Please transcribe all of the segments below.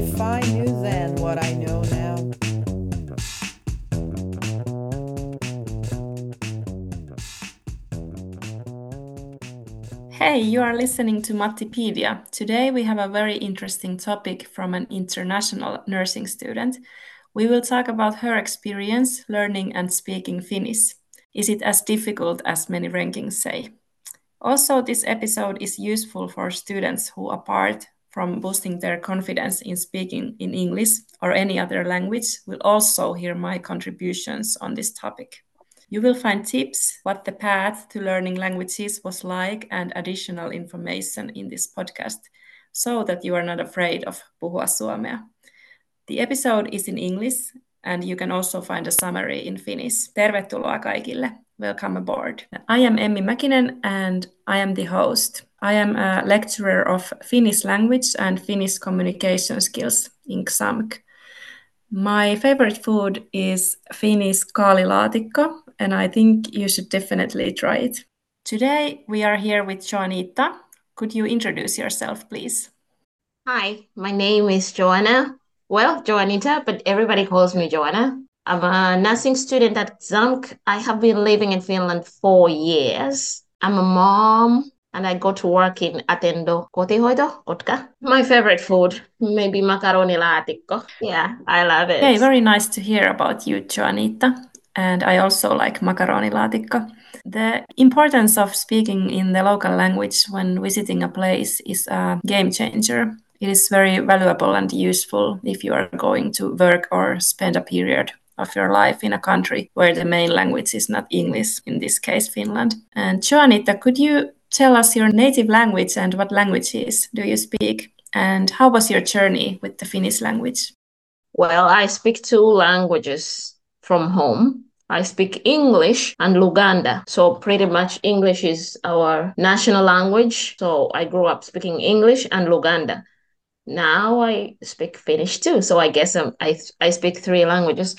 If I knew then what I know now. Hey, you are listening to Mattipedia. Today we have a very interesting topic from an international nursing student. We will talk about her experience learning and speaking Finnish. Is it as difficult as many rankings say? Also, this episode is useful for students who, apart from boosting their confidence in speaking in English or any other language, will also hear my contributions on this topic. You will find tips what the path to learning languages was like and additional information in this podcast so that you are not afraid of puhua suomea. The episode is in English and you can also find a summary in Finnish. Tervetuloa kaikille. Welcome aboard. I am Emmi Mäkinen and I am the host. I am a lecturer of Finnish language and Finnish communication skills in XAMK. My favorite food is Finnish kaalilaatikko, and I think you should definitely try it. Today we are here with Joanita. Could you introduce yourself, please? Hi, my name is Joanna. Well, Joanita, but everybody calls me Joanna. I'm a nursing student at XAMK. I have been living in Finland for years. I'm a mom and I go to work in Attendo Kotihoito, Kotka. My favorite food, maybe macaroni laatikko. Yeah, I love it. Hey, very nice to hear about you, Joanita. And I also like macaroni laatikko. The importance of speaking in the local language when visiting a place is a game changer. It is very valuable and useful if you are going to work or spend a period of your life in a country where the main language is not English, in this case, Finland. And Joanita, could you tell us your native language and what languages do you speak? And how was your journey with the Finnish language? Well, I speak two languages from home. I speak English and Luganda. So, pretty much, English is our national language. So, I grew up speaking English and Luganda. Now I speak Finnish too. So, I guess um, I, I speak three languages.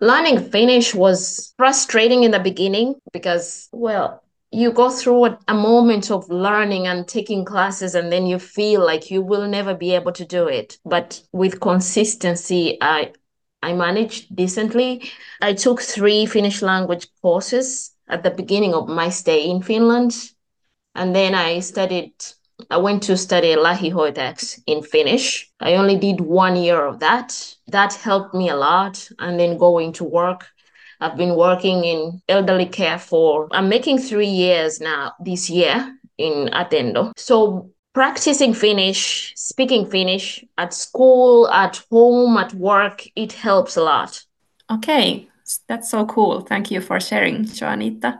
Learning Finnish was frustrating in the beginning because, well, you go through a, a, moment of learning and taking classes and then you feel like you will never be able to do it. But with consistency i i managed decently. I took three finnish language courses at the beginning of my stay in finland. And then i studied i went to study lähihoitajaksi in finnish. I only did one year of that. That helped me a lot. And then going to work I've been working in elderly care for, I'm making three years now this year in Attendo. So practicing Finnish, speaking Finnish at school, at home, at work, it helps a lot. Okay, that's so cool. Thank you for sharing, Joanita.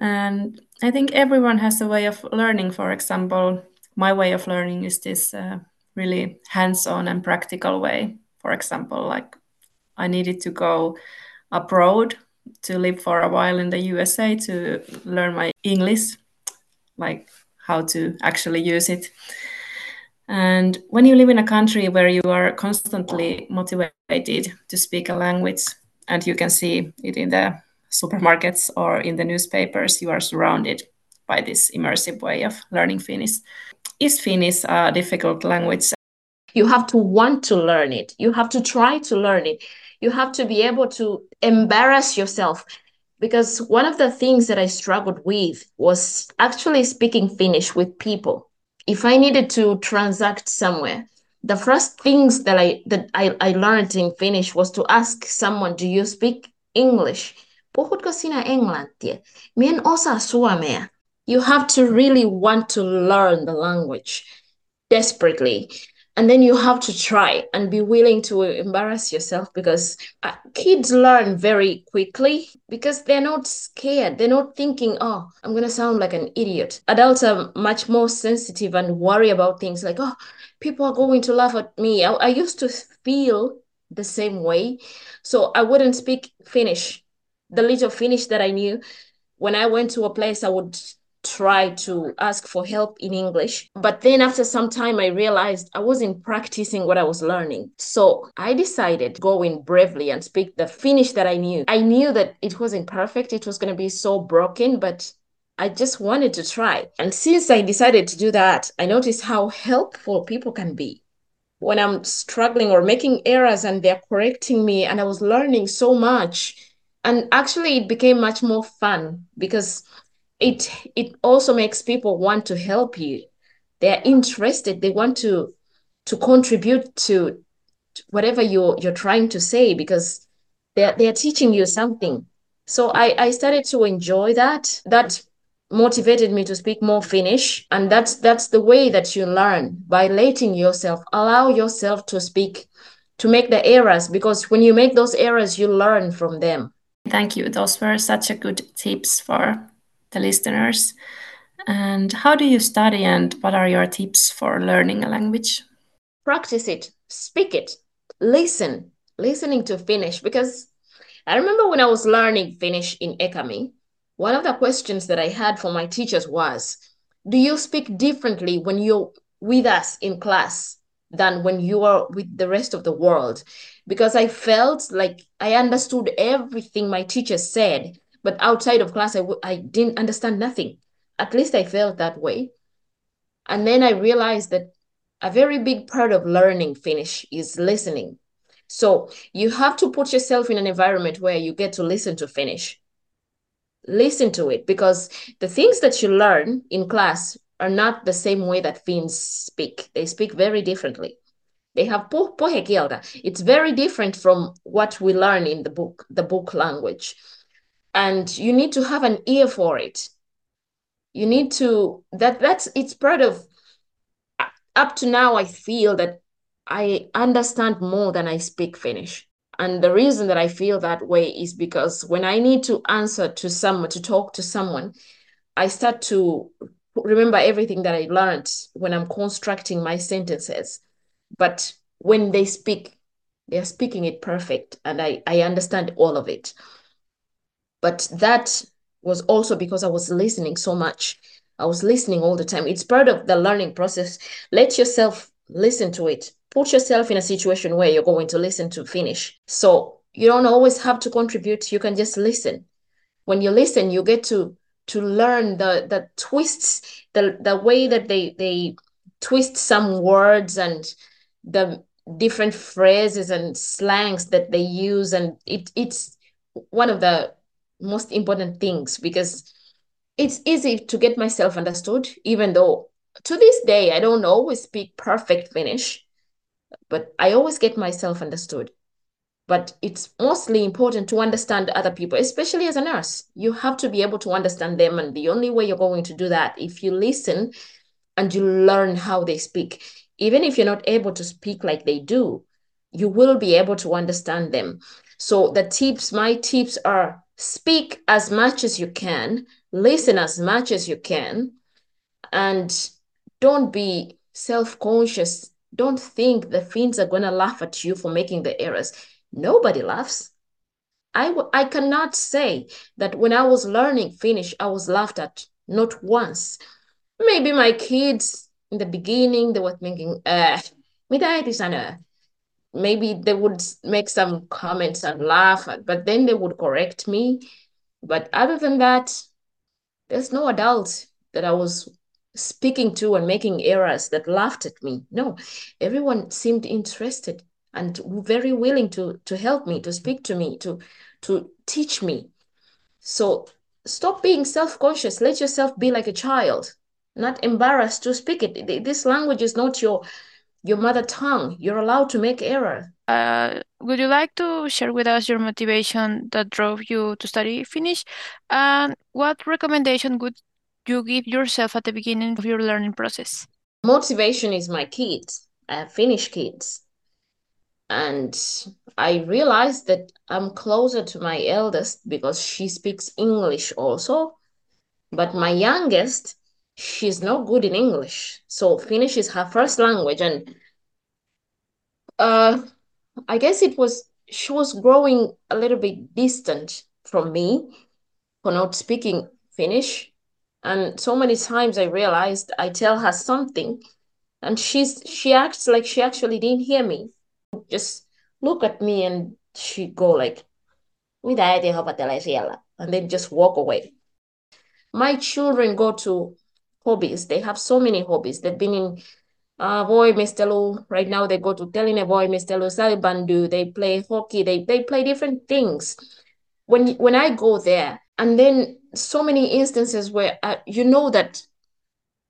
And I think everyone has a way of learning. For example, my way of learning is this uh, really hands on and practical way. For example, like I needed to go abroad to live for a while in the USA to learn my English, like how to actually use it. And when you live in a country where you are constantly motivated to speak a language, and you can see it in the supermarkets or in the newspapers, you are surrounded by this immersive way of learning Finnish. Is Finnish a difficult language? You have to want to learn it. You have to try to learn it you have to be able to embarrass yourself because one of the things that I struggled with was actually speaking Finnish with people. If I needed to transact somewhere, the first things that I that I, I learned in Finnish was to ask someone, do you speak English? Sinä? Mien suomea. You have to really want to learn the language desperately and then you have to try and be willing to embarrass yourself because uh, kids learn very quickly because they're not scared. They're not thinking oh i'm going to sound like an idiot. Adults are much more sensitive and worry about things like oh people are going to laugh at me. I, I used to feel the same way. So i wouldn't speak finnish the little finnish that i knew. When i went to a place i would try to ask for help in English. But then after some time, I realized I wasn't practicing what I was learning. So I decided to go in bravely and speak the Finnish that I knew. I knew that it wasn't perfect, it was going to be so broken, but I just wanted to try. And since I decided to do that, I noticed how helpful people can be. when I'm struggling or making errors and they're correcting me and I was learning so much and actually it became much more fun because it it also makes people want to help you. They're interested. They want to to contribute to whatever you're you're trying to say because they're they're teaching you something. So i i started to enjoy that. That motivated me to speak more finnish. And that's that's the way that you learn by letting yourself. Allow yourself to speak to make the errors because when you make those errors you learn from them. Thank you. Those were such a good tips for the listeners. And how do you study and what are your tips for learning a language? Practice it, speak it, listen, listening to Finnish. Because I remember when I was learning Finnish in Ekami, one of the questions that I had for my teachers was Do you speak differently when you're with us in class than when you are with the rest of the world? Because I felt like I understood everything my teachers said, but outside of class, I w- I didn't understand nothing. At least I felt that way. And then I realized that a very big part of learning Finnish is listening. So you have to put yourself in an environment where you get to listen to Finnish. Listen to it because the things that you learn in class are not the same way that Finns speak. They speak very differently. They have puhekieltä. It's very different from what we learn in the book, the book language and you need to have an ear for it. You need to that that's it's part of uh, up to now i feel that i understand more than i speak finnish. And the reason that i feel that way is because when i need to answer to someone to talk to someone i start to remember everything that i learned when i'm constructing my sentences. But when they speak they're speaking it perfect and i i understand all of it but that was also because I was listening so much. I was listening all the time. It's part of the learning process. Let yourself listen to it. Put yourself in a situation where you're going to listen to Finnish. So you don't always have to contribute. You can just listen. When you listen, you get to to learn the the twists, the the way that they they twist some words and the different phrases and slangs that they use. And it it's one of the most important things because it's easy to get myself understood, even though to this day I don't always speak perfect Finnish, but I always get myself understood. But it's mostly important to understand other people, especially as a nurse. You have to be able to understand them. And the only way you're going to do that if you listen and you learn how they speak. Even if you're not able to speak like they do, you will be able to understand them. So the tips, my tips are speak as much as you can, listen as much as you can, and don't be self conscious. Don't think the Finns are going to laugh at you for making the errors. Nobody laughs. I, w- I cannot say that when I was learning Finnish, I was laughed at, not once. Maybe my kids in the beginning, they were thinking, uh, mitä äiti sanoo? Maybe they would make some comments and laugh, uh, but then they would correct me. But other than that, there's no adult that I was speaking to and making errors that laughed at me. No, everyone seemed interested and very willing to to help me, to speak to me, to to teach me. So stop being self-conscious. Let yourself be like a child, not embarrassed to speak it. This language is not your your mother tongue. You're allowed to make error. Uh, would you like to share with us your motivation that drove you to study Finnish? And what recommendation would you give yourself at the beginning of your learning process? Motivation is my kids. I have Finnish kids. And I realized that I'm closer to my eldest because she speaks English also. But my youngest, she's not good in English. So Finnish is her first language. And uh, I guess it was, she was growing a little bit distant from me for not speaking Finnish. And so many times I realized I tell her something and she's she acts like she actually didn't hear me. Just look at me and she go like? And then just walk away. My children go to hobbies. They have so many hobbies. They've been in uh, Voimistelu. Right now they go to Teline Voi Mestelu, Salibandy. They play hockey. They they play different things. When when I go there, and then so many instances where uh, you know that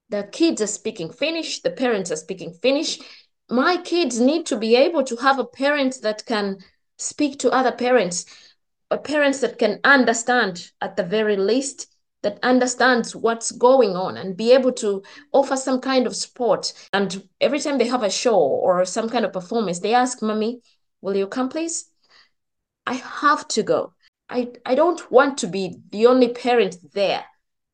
the kids are speaking Finnish, the parents are speaking Finnish. My kids need to be able to have a parent that can speak to other parents, a parents that can understand at the very least that understands what's going on and be able to offer some kind of support. And every time they have a show or some kind of performance, they ask, Mommy, will you come, please? I have to go. I, I don't want to be the only parent there,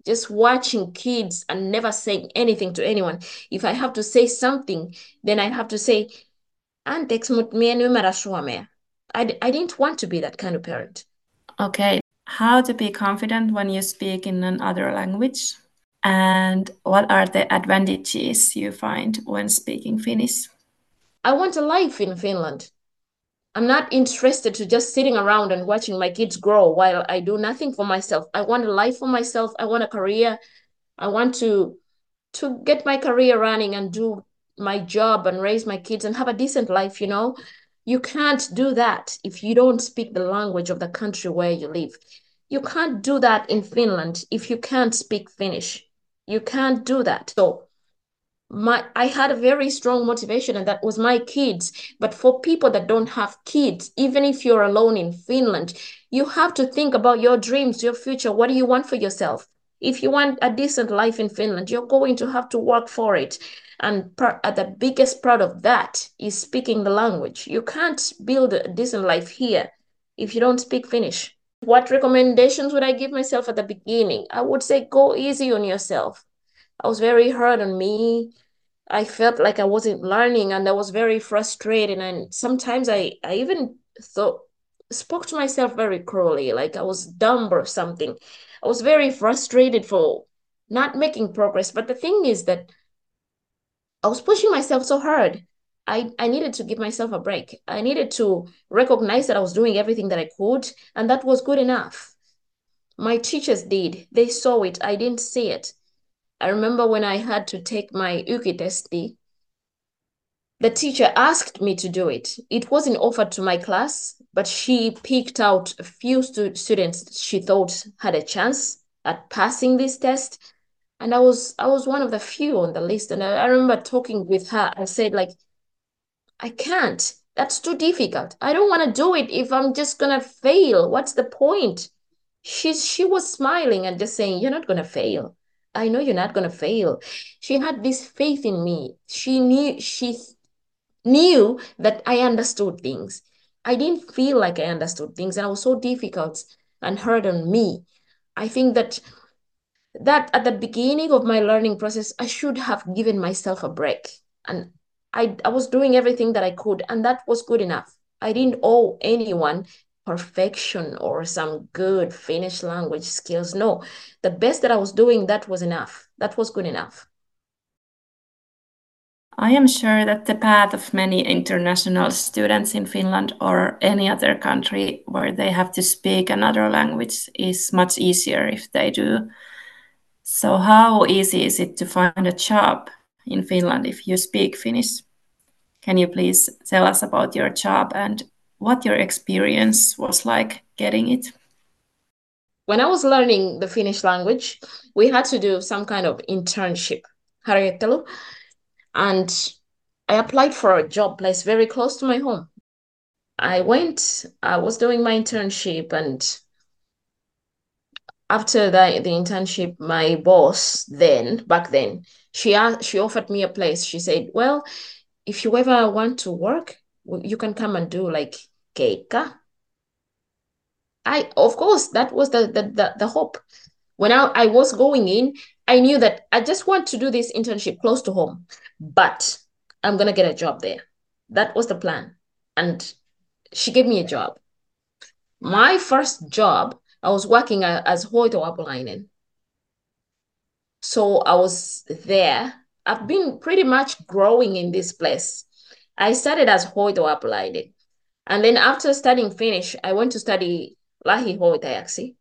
just watching kids and never saying anything to anyone. If I have to say something, then I have to say. I, I didn't want to be that kind of parent. Okay, how to be confident when you speak in another language and what are the advantages you find when speaking Finnish? I want a life in Finland. I'm not interested to just sitting around and watching my kids grow while I do nothing for myself. I want a life for myself. I want a career. I want to to get my career running and do my job and raise my kids and have a decent life, you know. You can't do that if you don't speak the language of the country where you live. You can't do that in Finland if you can't speak Finnish. You can't do that. So my I had a very strong motivation and that was my kids. But for people that don't have kids, even if you're alone in Finland, you have to think about your dreams, your future. What do you want for yourself? If you want a decent life in Finland, you're going to have to work for it. And part, uh, the biggest part of that is speaking the language. You can't build a decent life here if you don't speak Finnish. What recommendations would I give myself at the beginning? I would say go easy on yourself. I was very hard on me. I felt like I wasn't learning and I was very frustrated. And sometimes I, I even thought, spoke to myself very cruelly, like I was dumb or something. I was very frustrated for not making progress. But the thing is that I was pushing myself so hard. I, I needed to give myself a break. I needed to recognize that I was doing everything that I could, and that was good enough. My teachers did. They saw it. I didn't see it. I remember when I had to take my YKI test, the teacher asked me to do it. It wasn't offered to my class, but she picked out a few stu students she thought had a chance at passing this test and I was I was one of the few on the list. And I, I remember talking with her. I said, like, I can't. That's too difficult. I don't want to do it if I'm just gonna fail. What's the point? She's she was smiling and just saying, You're not gonna fail. I know you're not gonna fail. She had this faith in me. She knew she knew that I understood things. I didn't feel like I understood things, and I was so difficult and hard on me. I think that that at the beginning of my learning process, I should have given myself a break. And I, I was doing everything that I could, and that was good enough. I didn't owe anyone perfection or some good Finnish language skills. No, the best that I was doing, that was enough. That was good enough. I am sure that the path of many international students in Finland or any other country where they have to speak another language is much easier if they do so how easy is it to find a job in Finland if you speak Finnish? Can you please tell us about your job and what your experience was like getting it? When I was learning the Finnish language, we had to do some kind of internship, harjoittelu, and I applied for a job place very close to my home. I went, I was doing my internship and after the, the internship, my boss then, back then, she asked, she offered me a place. She said, well, if you ever want to work, you can come and do like keikka. I, of course, that was the, the, the, the hope. When I, I was going in, I knew that I just want to do this internship close to home, but I'm going to get a job there. That was the plan. And she gave me a job. My first job I was working uh, as hoitoapulainen. So I was there. I've been pretty much growing in this place. I started as hoitoapulainen. And then after studying Finnish, I went to study lähihoitajaksi.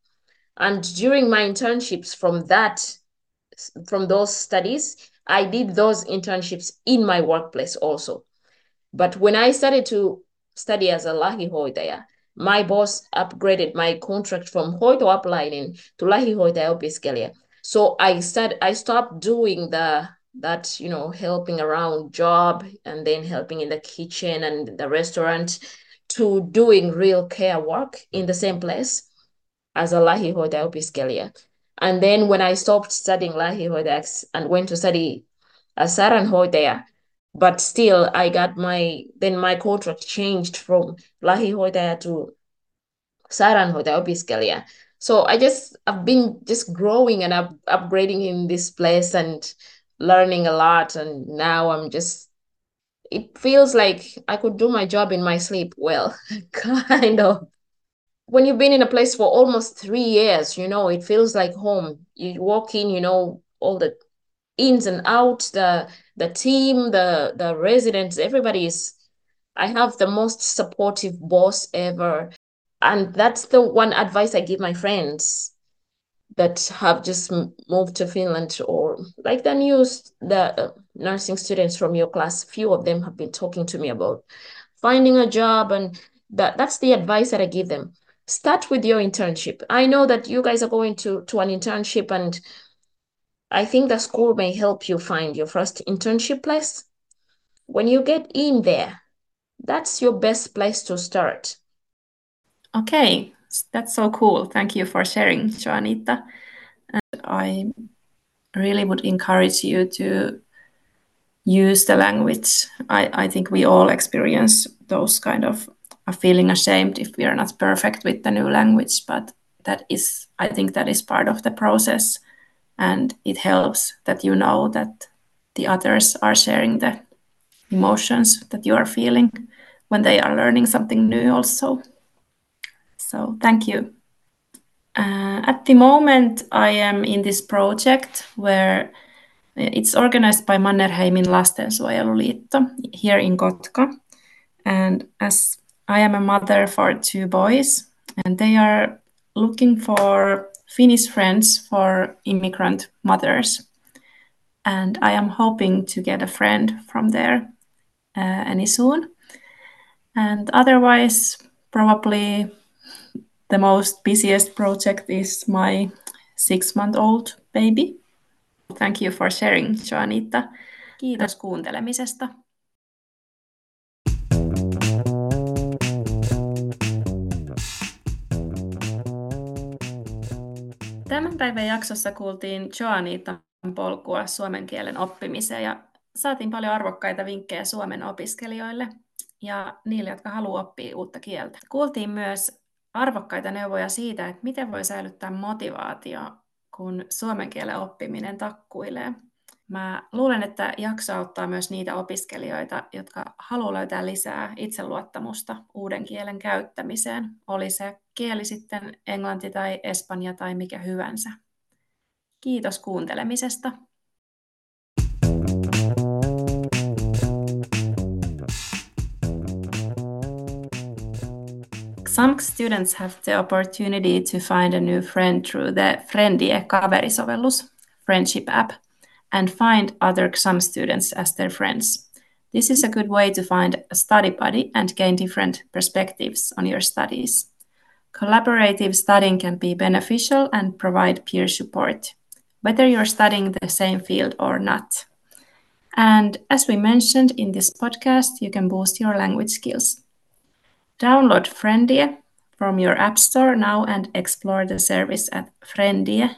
And during my internships from that, from those studies, I did those internships in my workplace also. But when I started to study as a lähihoitaja, my boss upgraded my contract from hoitoapulainen to lahi lähihoitaja opiskelija. So I said I stopped doing the that you know helping around job and then helping in the kitchen and the restaurant to doing real care work in the same place as a lähihoitaja opiskelija. And then when I stopped studying lahi lähihoitajaksi and went to study as sairaanhoitaja, but still I got my then my contract changed from lähihoitaja to sairaanhoitaja opiskelija. So I just I've been just growing and up, upgrading in this place and learning a lot and now I'm just it feels like I could do my job in my sleep well kind of when you've been in a place for almost three years, you know, it feels like home. You walk in, you know, all the ins and outs, the the team, the the residents, everybody is I have the most supportive boss ever. And that's the one advice I give my friends that have just moved to Finland or like the news, the uh, nursing students from your class, few of them have been talking to me about finding a job and that that's the advice that I give them start with your internship. I know that you guys are going to, to an internship, and I think the school may help you find your first internship place. When you get in there, that's your best place to start. Okay, that's so cool. Thank you for sharing, Joanita. And I really would encourage you to use the language. I, I think we all experience those kind of feeling ashamed if we are not perfect with the new language but that is i think that is part of the process and it helps that you know that the others are sharing the emotions that you are feeling when they are learning something new also. So thank you. Uh, at the moment i am in this project where it's organized by mannerheimin lastensuojeluliitto here in kotka. And as I am a mother for two boys, and they are looking for Finnish friends for immigrant mothers. And I am hoping to get a friend from there uh, any soon. And otherwise, probably the most busiest project is my six month old baby. Thank you for sharing, Joanita. Kiitos kuuntelemisesta. Tämän päivän jaksossa kuultiin Joanitan polkua suomen kielen oppimiseen ja saatiin paljon arvokkaita vinkkejä Suomen opiskelijoille ja niille, jotka haluaa oppia uutta kieltä. Kuultiin myös arvokkaita neuvoja siitä, että miten voi säilyttää motivaatio, kun suomen kielen oppiminen takkuilee. Mä luulen, että jakso auttaa myös niitä opiskelijoita, jotka haluaa löytää lisää itseluottamusta uuden kielen käyttämiseen, oli se kieli sitten englanti tai espanja tai mikä hyvänsä. Kiitos kuuntelemisesta. Some students have the opportunity to find a new friend through the Friendie kaverisovellus, friendship app – and find other XAM students as their friends. This is a good way to find a study buddy and gain different perspectives on your studies. Collaborative studying can be beneficial and provide peer support, whether you're studying the same field or not. And as we mentioned in this podcast, you can boost your language skills. Download Frendie from your App Store now and explore the service at frendie.fi.